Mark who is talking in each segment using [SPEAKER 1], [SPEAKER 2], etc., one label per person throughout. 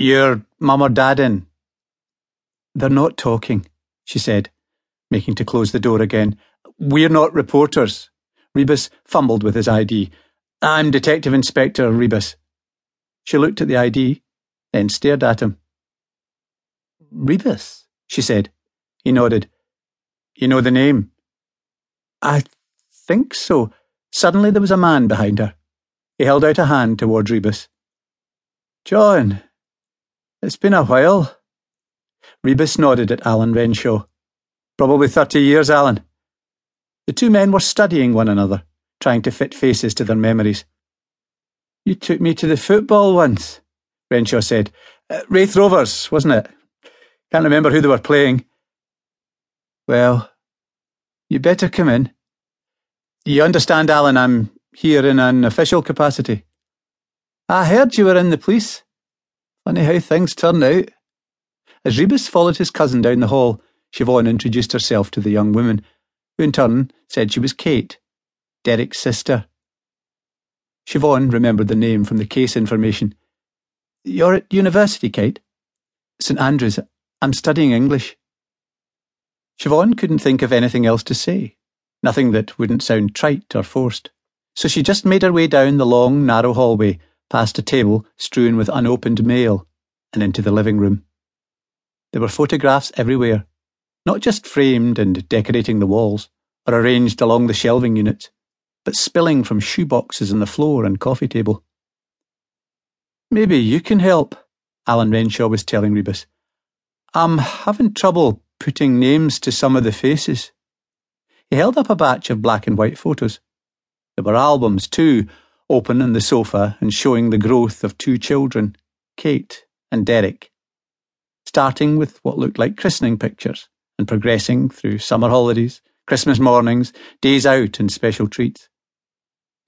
[SPEAKER 1] Your mum or dad in? They're not talking, she said, making to close the door again. We're not reporters. Rebus fumbled with his ID. I'm Detective Inspector Rebus. She looked at the ID, then stared at him. Rebus, she said. He nodded. You know the name? I think so. Suddenly there was a man behind her. He held out a hand towards Rebus. John, it's been a while. Rebus nodded at Alan Renshaw. Probably thirty years, Alan. The two men were studying one another, trying to fit faces to their memories. You took me to the football once, Renshaw said. Uh, Raith Rovers, wasn't it? Can't remember who they were playing. Well, you better come in. You understand, Alan, I'm here in an official capacity. I heard you were in the police. Funny how things turn out. As Rebus followed his cousin down the hall, Siobhan introduced herself to the young woman, who in turn said she was Kate, Derek's sister. Siobhan remembered the name from the case information. You're at university, Kate? St Andrews. I'm studying English. Siobhan couldn't think of anything else to say, nothing that wouldn't sound trite or forced. So she just made her way down the long, narrow hallway, past a table strewn with unopened mail, and into the living room. There were photographs everywhere, not just framed and decorating the walls, or arranged along the shelving units, but spilling from shoe boxes on the floor and coffee table. Maybe you can help, Alan Renshaw was telling Rebus. I'm having trouble putting names to some of the faces. He held up a batch of black and white photos. There were albums, too, open on the sofa and showing the growth of two children, Kate and Derek, starting with what looked like christening pictures and progressing through summer holidays, Christmas mornings, days out, and special treats.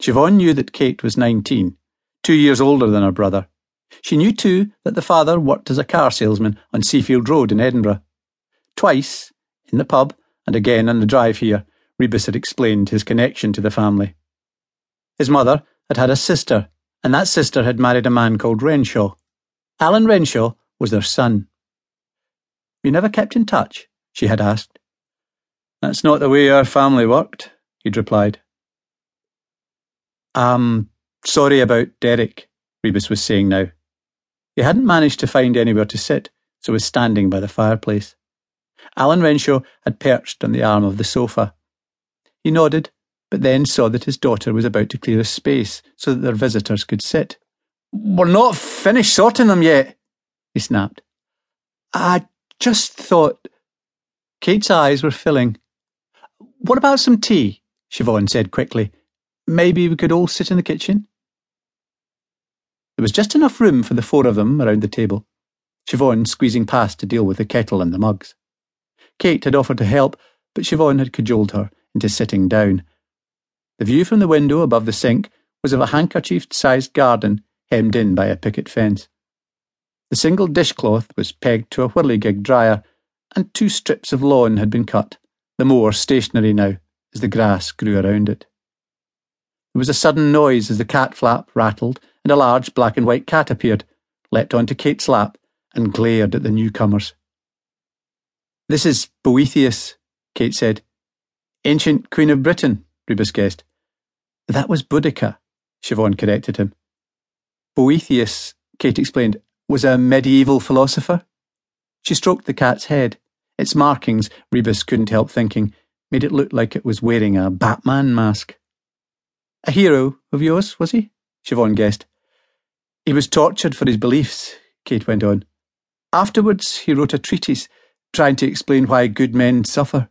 [SPEAKER 1] Siobhan knew that Kate was 19, two years older than her brother, she knew too that the father worked as a car salesman on Seafield Road in Edinburgh. Twice, in the pub and again on the drive here, Rebus had explained his connection to the family. His mother had had a sister, and that sister had married a man called Renshaw. Alan Renshaw was their son. You never kept in touch? she had asked. That's not the way our family worked, he'd replied. I'm sorry about Derek, Rebus was saying now. He hadn't managed to find anywhere to sit, so was standing by the fireplace. Alan Renshaw had perched on the arm of the sofa. He nodded, but then saw that his daughter was about to clear a space so that their visitors could sit. We're not finished sorting them yet, he snapped. I just thought. Kate's eyes were filling. What about some tea? Siobhan said quickly. Maybe we could all sit in the kitchen? There was just enough room for the four of them around the table, Siobhan squeezing past to deal with the kettle and the mugs. Kate had offered to help, but Siobhan had cajoled her into sitting down. The view from the window above the sink was of a handkerchief-sized garden hemmed in by a picket fence. The single dishcloth was pegged to a whirligig dryer, and two strips of lawn had been cut, the mower stationary now, as the grass grew around it. There was a sudden noise as the cat flap rattled and a large black and white cat appeared, leapt onto Kate's lap, and glared at the newcomers. This is Boethius, Kate said. Ancient Queen of Britain, Rebus guessed. That was Boudica, Siobhan corrected him. Boethius, Kate explained, was a medieval philosopher. She stroked the cat's head. Its markings, Rebus couldn't help thinking, made it look like it was wearing a Batman mask. A hero of yours, was he? Siobhan guessed. He was tortured for his beliefs, Kate went on. Afterwards, he wrote a treatise trying to explain why good men suffer.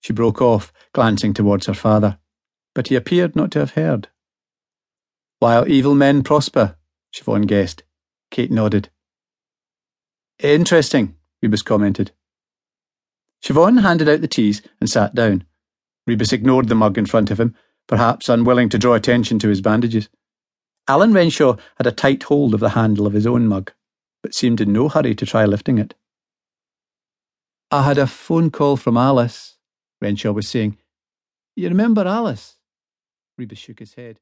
[SPEAKER 1] She broke off, glancing towards her father, but he appeared not to have heard. While evil men prosper, Siobhan guessed. Kate nodded. Interesting, Rebus commented. Siobhan handed out the teas and sat down. Rebus ignored the mug in front of him, perhaps unwilling to draw attention to his bandages. Alan Renshaw had a tight hold of the handle of his own mug, but seemed in no hurry to try lifting it. I had a phone call from Alice, Renshaw was saying. You remember Alice? Rebus shook his head.